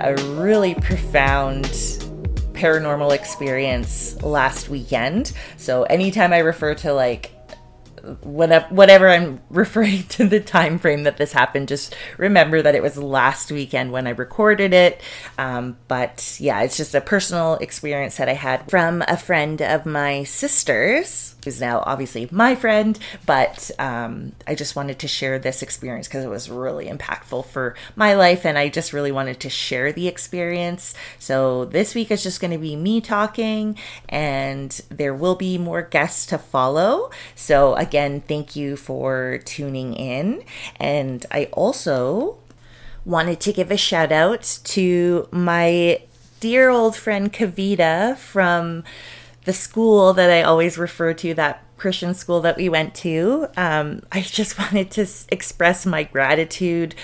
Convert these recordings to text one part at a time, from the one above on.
a really profound paranormal experience last weekend. So, anytime I refer to like whatever whatever I'm referring to the time frame that this happened, just remember that it was last weekend when I recorded it. Um, but yeah, it's just a personal experience that I had from a friend of my sister's who's now obviously my friend, but um, I just wanted to share this experience because it was really impactful for my life and I just really wanted to share the experience. So this week is just going to be me talking and there will be more guests to follow. So again, thank you for tuning in. And I also wanted to give a shout out to my dear old friend Kavita from the school that I always refer to, that Christian school that we went to. Um, I just wanted to express my gratitude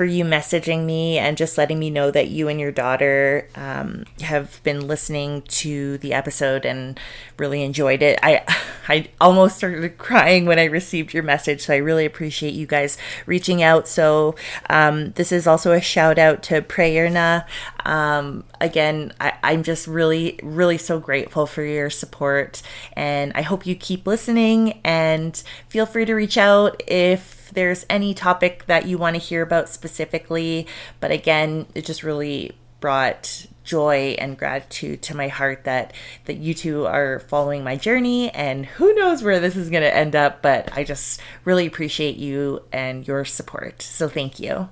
for you messaging me and just letting me know that you and your daughter um, have been listening to the episode and really enjoyed it. I I almost started crying when I received your message, so I really appreciate you guys reaching out. So um, this is also a shout out to Prerna. Um, again, I, I'm just really, really so grateful for your support, and I hope you keep listening. And feel free to reach out if there's any topic that you want to hear about specifically. But again, it just really brought joy and gratitude to my heart that that you two are following my journey and who knows where this is going to end up but I just really appreciate you and your support so thank you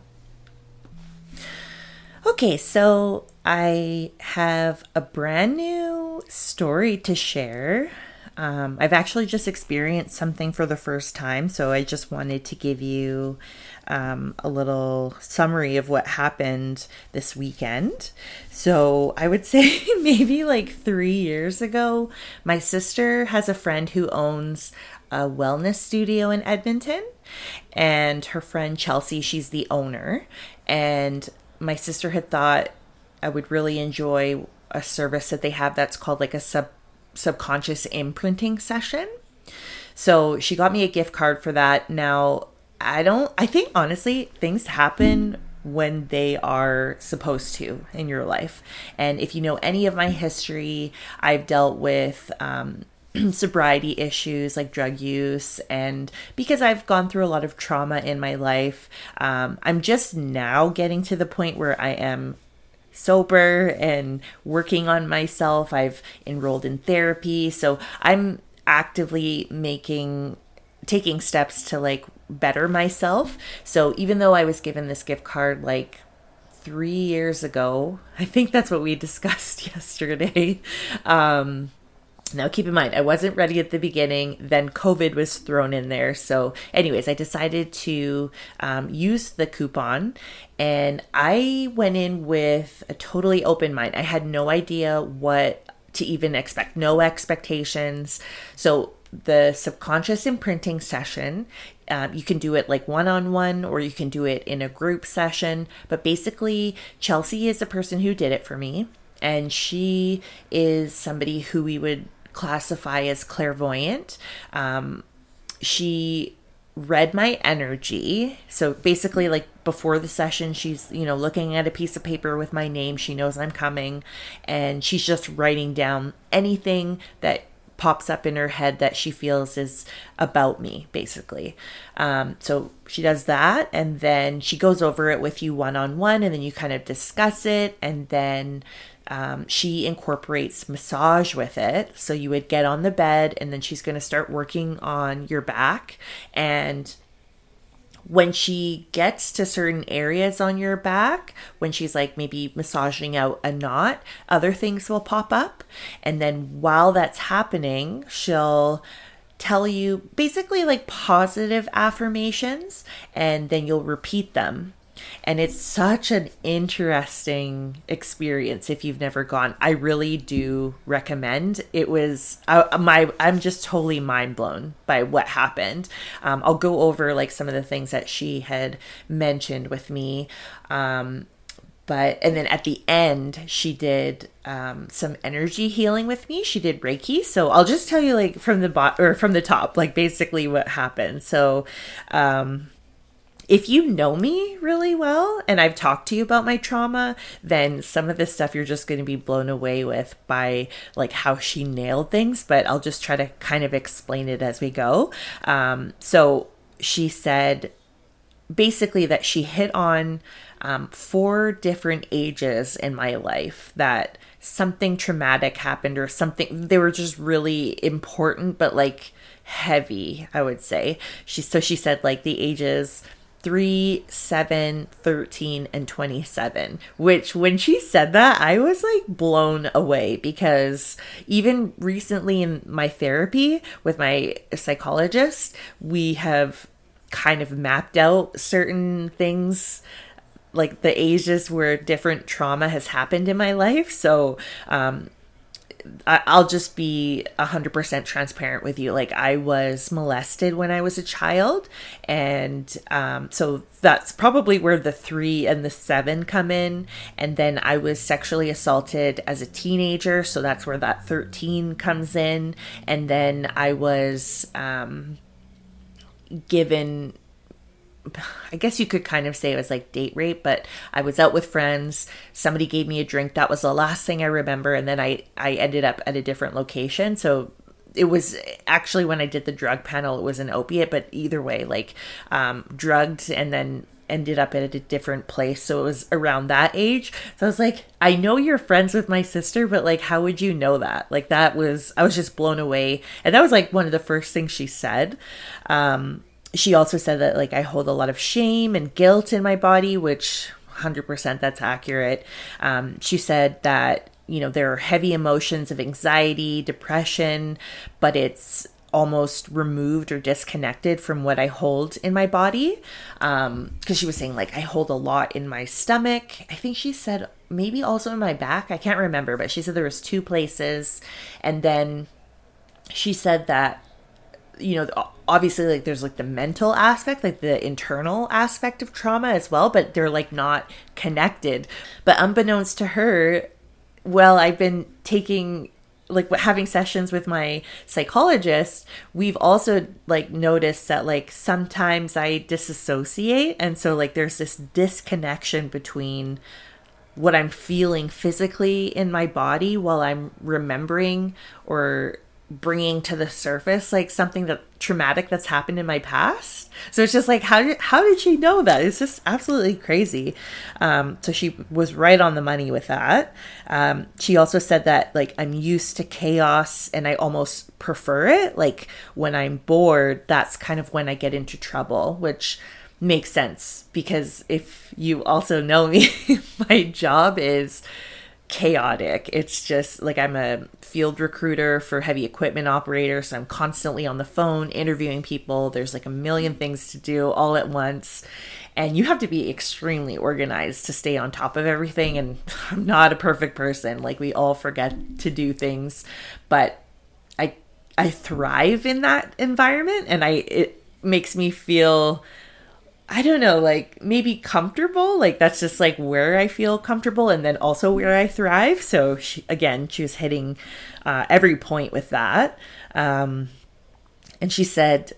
okay so I have a brand new story to share um, I've actually just experienced something for the first time, so I just wanted to give you um, a little summary of what happened this weekend. So I would say maybe like three years ago, my sister has a friend who owns a wellness studio in Edmonton, and her friend Chelsea, she's the owner. And my sister had thought I would really enjoy a service that they have that's called like a sub subconscious imprinting session. So she got me a gift card for that. Now, I don't, I think honestly, things happen when they are supposed to in your life. And if you know any of my history, I've dealt with, um, sobriety issues like drug use and because i've gone through a lot of trauma in my life um, i'm just now getting to the point where i am sober and working on myself. I've enrolled in therapy. So I'm actively making taking steps to like better myself. So even though I was given this gift card like 3 years ago, I think that's what we discussed yesterday. Um now, keep in mind, I wasn't ready at the beginning. Then COVID was thrown in there. So, anyways, I decided to um, use the coupon and I went in with a totally open mind. I had no idea what to even expect, no expectations. So, the subconscious imprinting session. Um, you can do it like one on one or you can do it in a group session. But basically, Chelsea is the person who did it for me. And she is somebody who we would classify as clairvoyant. Um, she read my energy. So basically, like before the session, she's, you know, looking at a piece of paper with my name. She knows I'm coming and she's just writing down anything that pops up in her head that she feels is about me, basically. Um, so she does that and then she goes over it with you one on one and then you kind of discuss it and then um, she incorporates massage with it. So you would get on the bed, and then she's going to start working on your back. And when she gets to certain areas on your back, when she's like maybe massaging out a knot, other things will pop up. And then while that's happening, she'll tell you basically like positive affirmations, and then you'll repeat them and it's such an interesting experience if you've never gone. I really do recommend. It was uh, my I'm just totally mind blown by what happened. Um, I'll go over like some of the things that she had mentioned with me. Um, but and then at the end she did um, some energy healing with me she did reiki so i'll just tell you like from the bot or from the top like basically what happened so um if you know me really well and I've talked to you about my trauma, then some of this stuff you're just going to be blown away with by like how she nailed things. But I'll just try to kind of explain it as we go. Um, so she said basically that she hit on um, four different ages in my life that something traumatic happened or something they were just really important but like heavy i would say she so she said like the ages 3 7 13 and 27 which when she said that i was like blown away because even recently in my therapy with my psychologist we have kind of mapped out certain things like the ages where different trauma has happened in my life. So um I'll just be 100% transparent with you. Like, I was molested when I was a child. And um, so that's probably where the three and the seven come in. And then I was sexually assaulted as a teenager. So that's where that 13 comes in. And then I was um, given I guess you could kind of say it was like date rape, but I was out with friends. Somebody gave me a drink. That was the last thing I remember. And then I, I ended up at a different location. So it was actually when I did the drug panel, it was an opiate, but either way, like um, drugged and then ended up at a different place. So it was around that age. So I was like, I know you're friends with my sister, but like, how would you know that? Like, that was, I was just blown away. And that was like one of the first things she said. Um, she also said that like I hold a lot of shame and guilt in my body, which 100% that's accurate. Um, she said that you know there are heavy emotions of anxiety, depression, but it's almost removed or disconnected from what I hold in my body. Um, because she was saying like I hold a lot in my stomach. I think she said maybe also in my back. I can't remember, but she said there was two places, and then she said that you know obviously like there's like the mental aspect like the internal aspect of trauma as well but they're like not connected. But unbeknownst to her well i've been taking like having sessions with my psychologist we've also like noticed that like sometimes i disassociate and so like there's this disconnection between what i'm feeling physically in my body while i'm remembering or bringing to the surface like something that traumatic that's happened in my past. So it's just like how did how did she know that? It's just absolutely crazy. Um, so she was right on the money with that. Um, she also said that like i'm used to chaos and i almost prefer it. Like when i'm bored that's kind of when i get into trouble which makes sense because if you also know me my job is chaotic. It's just like I'm a field recruiter for heavy equipment operators. So I'm constantly on the phone interviewing people. There's like a million things to do all at once. And you have to be extremely organized to stay on top of everything. And I'm not a perfect person. Like we all forget to do things. But I I thrive in that environment and I it makes me feel I don't know, like maybe comfortable. Like that's just like where I feel comfortable and then also where I thrive. So she, again, she was hitting uh, every point with that. Um, and she said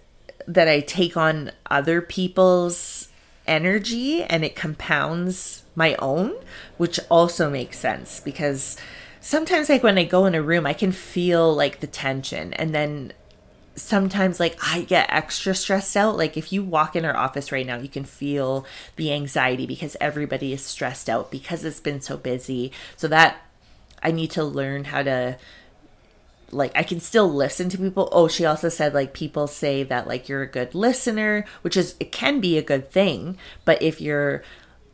that I take on other people's energy and it compounds my own, which also makes sense because sometimes like when I go in a room, I can feel like the tension and then sometimes like I get extra stressed out. Like if you walk in our office right now, you can feel the anxiety because everybody is stressed out because it's been so busy. So that I need to learn how to like I can still listen to people. Oh, she also said like people say that like you're a good listener, which is it can be a good thing, but if you're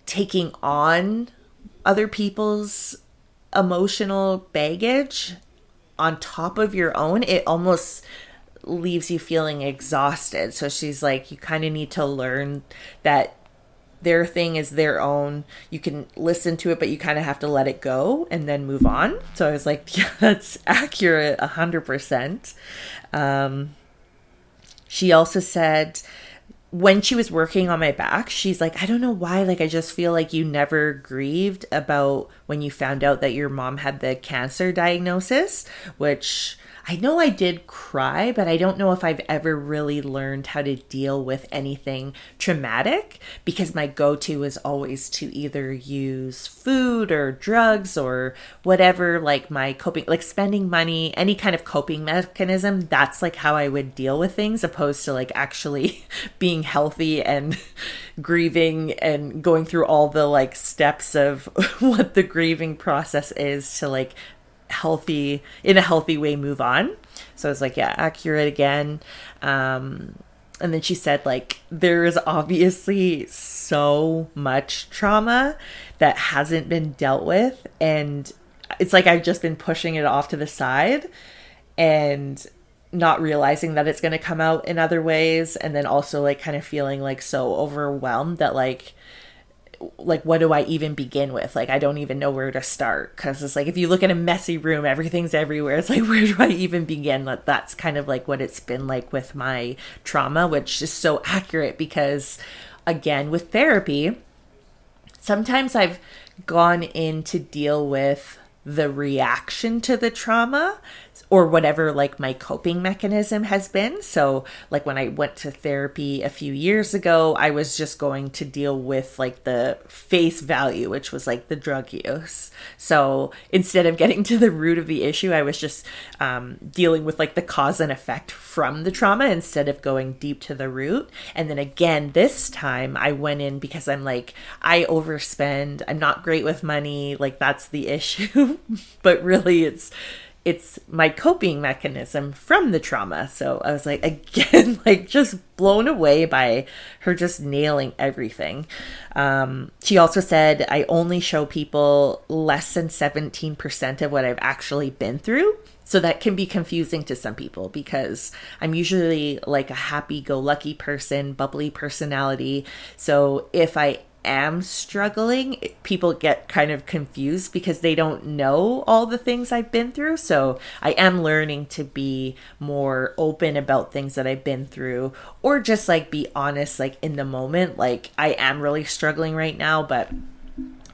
taking on other people's emotional baggage on top of your own, it almost leaves you feeling exhausted. So she's like, you kind of need to learn that their thing is their own. You can listen to it, but you kind of have to let it go and then move on. So I was like, yeah, that's accurate, 100%. Um, she also said, when she was working on my back, she's like, I don't know why. Like, I just feel like you never grieved about when you found out that your mom had the cancer diagnosis, which I know I did cry, but I don't know if I've ever really learned how to deal with anything traumatic because my go to is always to either use food or drugs or whatever, like my coping, like spending money, any kind of coping mechanism. That's like how I would deal with things, opposed to like actually being healthy and grieving and going through all the like steps of what the grieving process is to like healthy in a healthy way move on. So i was like yeah accurate again. Um and then she said like there is obviously so much trauma that hasn't been dealt with. And it's like i've just been pushing it off to the side and not realizing that it's going to come out in other ways. And then also like kind of feeling like so overwhelmed that like like what do I even begin with? Like I don't even know where to start cuz it's like if you look at a messy room, everything's everywhere. It's like where do I even begin? That that's kind of like what it's been like with my trauma, which is so accurate because again, with therapy, sometimes I've gone in to deal with the reaction to the trauma or whatever like my coping mechanism has been. So like when I went to therapy a few years ago, I was just going to deal with like the face value, which was like the drug use. So instead of getting to the root of the issue, I was just um, dealing with like the cause and effect from the trauma instead of going deep to the root. And then again, this time I went in because I'm like, I overspend. I'm not great with money. Like that's the issue. but really, it's it's my coping mechanism from the trauma. So I was like, again, like just blown away by her just nailing everything. Um, she also said, I only show people less than 17% of what I've actually been through. So that can be confusing to some people because I'm usually like a happy go lucky person, bubbly personality. So if I am struggling, people get kind of confused because they don't know all the things I've been through. So I am learning to be more open about things that I've been through or just like be honest, like in the moment. Like I am really struggling right now, but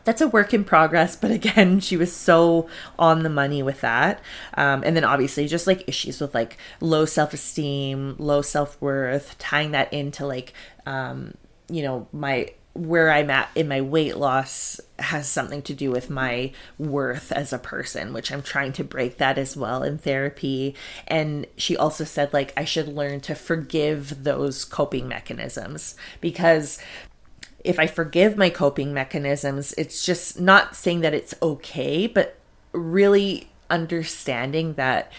that's a work in progress but again she was so on the money with that um, and then obviously just like issues with like low self-esteem low self-worth tying that into like um, you know my where I'm at in my weight loss has something to do with my worth as a person, which I'm trying to break that as well in therapy. And she also said, like, I should learn to forgive those coping mechanisms because if I forgive my coping mechanisms, it's just not saying that it's okay, but really understanding that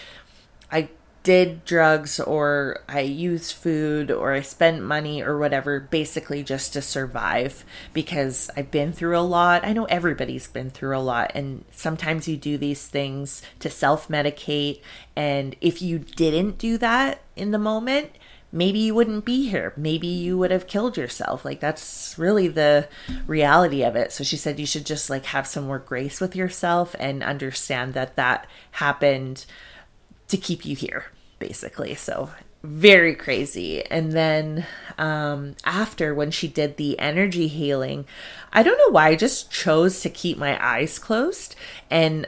I did drugs or I used food or I spent money or whatever basically just to survive because I've been through a lot. I know everybody's been through a lot and sometimes you do these things to self-medicate and if you didn't do that in the moment, maybe you wouldn't be here. Maybe you would have killed yourself. Like that's really the reality of it. So she said you should just like have some more grace with yourself and understand that that happened to keep you here, basically. So very crazy. And then um, after, when she did the energy healing, I don't know why, I just chose to keep my eyes closed. And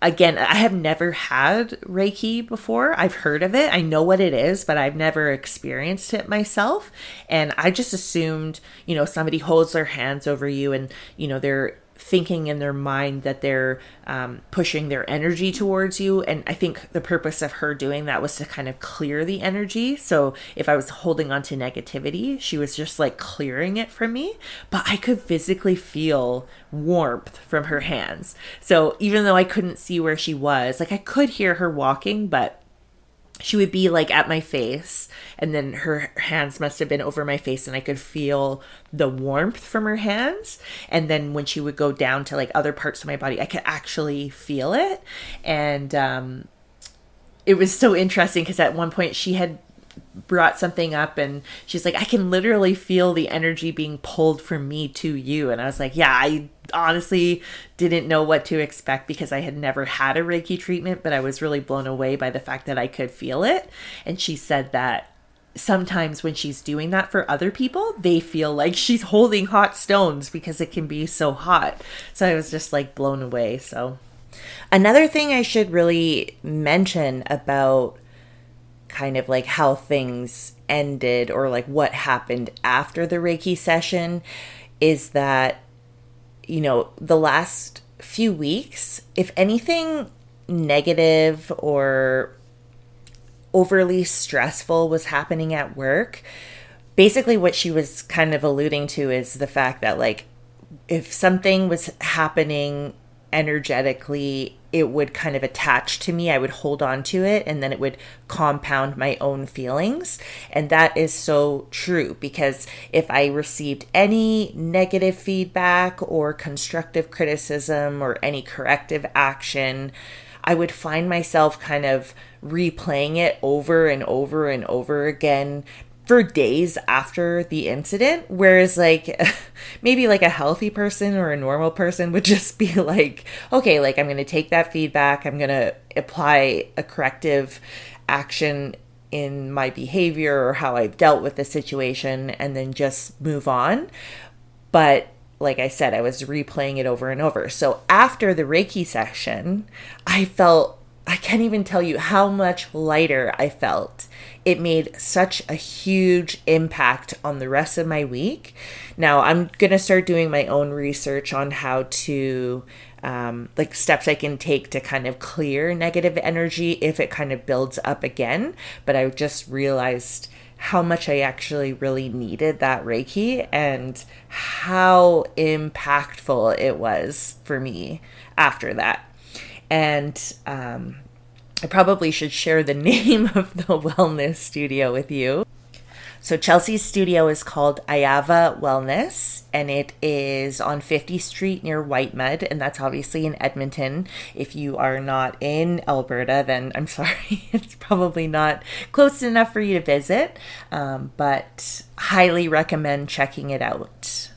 again, I have never had Reiki before. I've heard of it. I know what it is, but I've never experienced it myself. And I just assumed, you know, somebody holds their hands over you and, you know, they're thinking in their mind that they're um, pushing their energy towards you. And I think the purpose of her doing that was to kind of clear the energy. So if I was holding on to negativity, she was just like clearing it from me. But I could physically feel warmth from her hands. So even though I couldn't see where she was, like I could hear her walking, but she would be like at my face and then her hands must have been over my face and i could feel the warmth from her hands. And then when she would go down to like other parts of my body i could actually feel it. And um it was so interesting because at one point she had brought something up and she's like i can literally feel the energy being pulled from me to you and i was like yeah i honestly didn't know what to expect because i had never had a reiki treatment but i was really blown away by the fact that i could feel it and she said that sometimes when she's doing that for other people, they feel like she's holding hot stones because it can be so hot. So I was just like blown away. So, another thing I should really mention about kind of like how things ended or like what happened after the Reiki session is that, you know, the last few weeks, if anything negative or overly stressful was happening at work, basically what she was kind of alluding to is the fact that, like, if something was happening energetically it would kind of attach to me. I would hold on to it and then it would compound my own feelings. And that is so true because if I received any negative feedback or constructive criticism or any corrective action, I would find myself kind of replaying it over and over and over again for days after the incident whereas like maybe like a healthy person or a normal person would just be like okay like i'm going to take that feedback i'm going to apply a corrective action in my behavior or how i've dealt with the situation and then just move on but like I said, I was replaying it over and over. So after the Reiki session, I felt I can't even tell you how much lighter I felt. It made such a huge impact on the rest of my week. Now, I'm going to start doing my own research on how to, um, like, steps I can take to kind of clear negative energy if it kind of builds up again. But I just realized how much I actually really needed that Reiki and how impactful it was for me after that and um, I probably should share the name of the wellness studio with you. So Chelsea's studio is called Iava Wellness, and it is on 50th Street near Whitemud, and that's obviously in Edmonton. If you are not in Alberta, then I'm sorry, it's probably not close enough for you to visit, um, but highly recommend checking it out.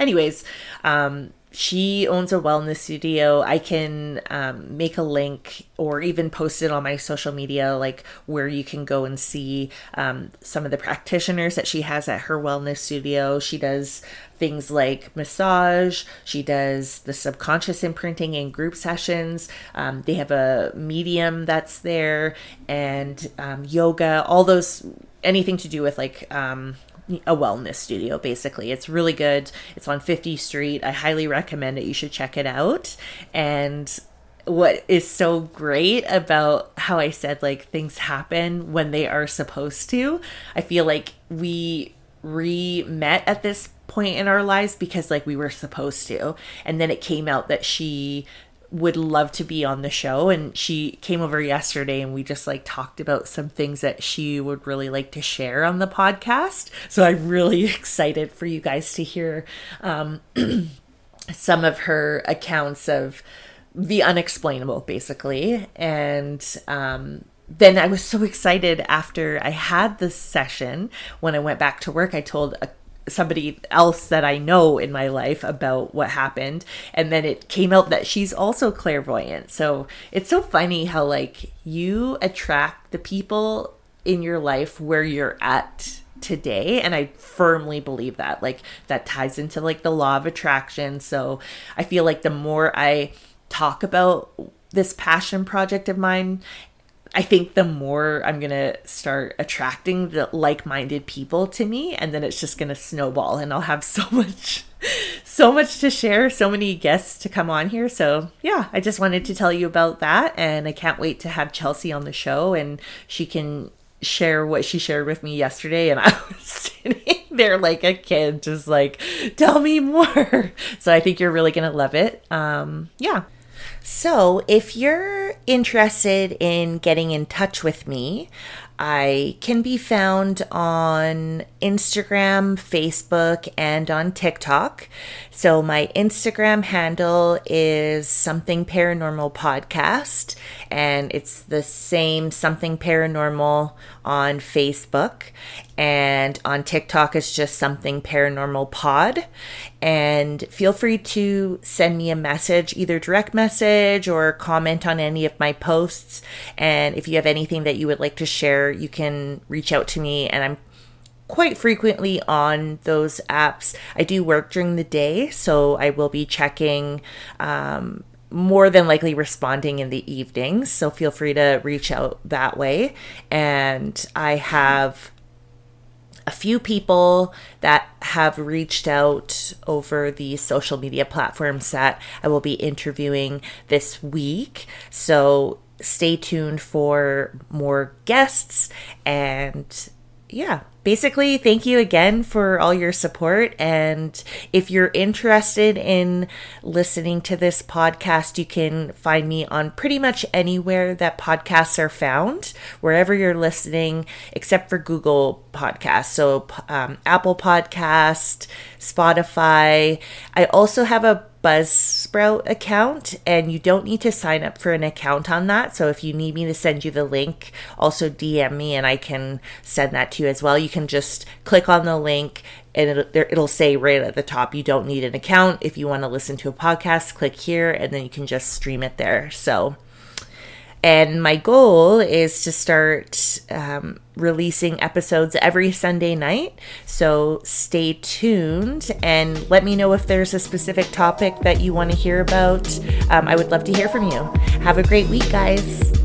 Anyways, um, she owns a wellness studio. I can um, make a link or even post it on my social media, like where you can go and see um, some of the practitioners that she has at her wellness studio. She does things like massage, she does the subconscious imprinting in group sessions. Um, they have a medium that's there and um, yoga, all those anything to do with like um, a wellness studio basically. It's really good. It's on 50 street. I highly recommend it. You should check it out. And what is so great about how i said like things happen when they are supposed to i feel like we re-met at this point in our lives because like we were supposed to. And then it came out that she would love to be on the show and she came over yesterday and we just like talked about some things that she would really like to share on the podcast so i'm really excited for you guys to hear um, some of her accounts of the unexplainable basically and um, then I was so excited after I had this session. When I went back to work, I told a somebody else that I know in my life about what happened. And then it came out that she's also clairvoyant. So it's so funny how, like, you attract the people in your life where you're at today and i firmly believe that like that ties into like the law of attraction so i feel like the more i talk about this passion project of mine I think the more I'm going to start attracting the like minded people to me, and then it's just going to snowball, and I'll have so much. So much to share, so many guests to come on here. So, yeah, I just wanted to tell you about that. And I can't wait to have Chelsea on the show and she can share what she shared with me yesterday. And I was sitting there like a kid, just like, tell me more. So, I think you're really going to love it. Um, yeah. So, if you're interested in getting in touch with me, I can be found on Instagram, Facebook, and on TikTok. So, my Instagram handle is Something Paranormal Podcast, and it's the same Something Paranormal on Facebook. And on TikTok, it's just something paranormal pod. And feel free to send me a message, either direct message or comment on any of my posts. And if you have anything that you would like to share, you can reach out to me. And I'm quite frequently on those apps. I do work during the day, so I will be checking. Um, more than likely responding in the evenings. So feel free to reach out that way. And I have a few people that have reached out over the social media platforms that I will be interviewing this week. So stay tuned for more guests and yeah, basically, thank you again for all your support. And if you're interested in listening to this podcast, you can find me on pretty much anywhere that podcasts are found, wherever you're listening, except for Google Podcasts. So, um, Apple Podcast, Spotify. I also have a Buzzsprout account, and you don't need to sign up for an account on that. So if you need me to send you the link, also DM me and I can send that to you as well. You can just click on the link and it'll, it'll say right at the top, you don't need an account. If you want to listen to a podcast, click here and then you can just stream it there. So and my goal is to start um, releasing episodes every Sunday night. So stay tuned and let me know if there's a specific topic that you want to hear about. Um, I would love to hear from you. Have a great week, guys.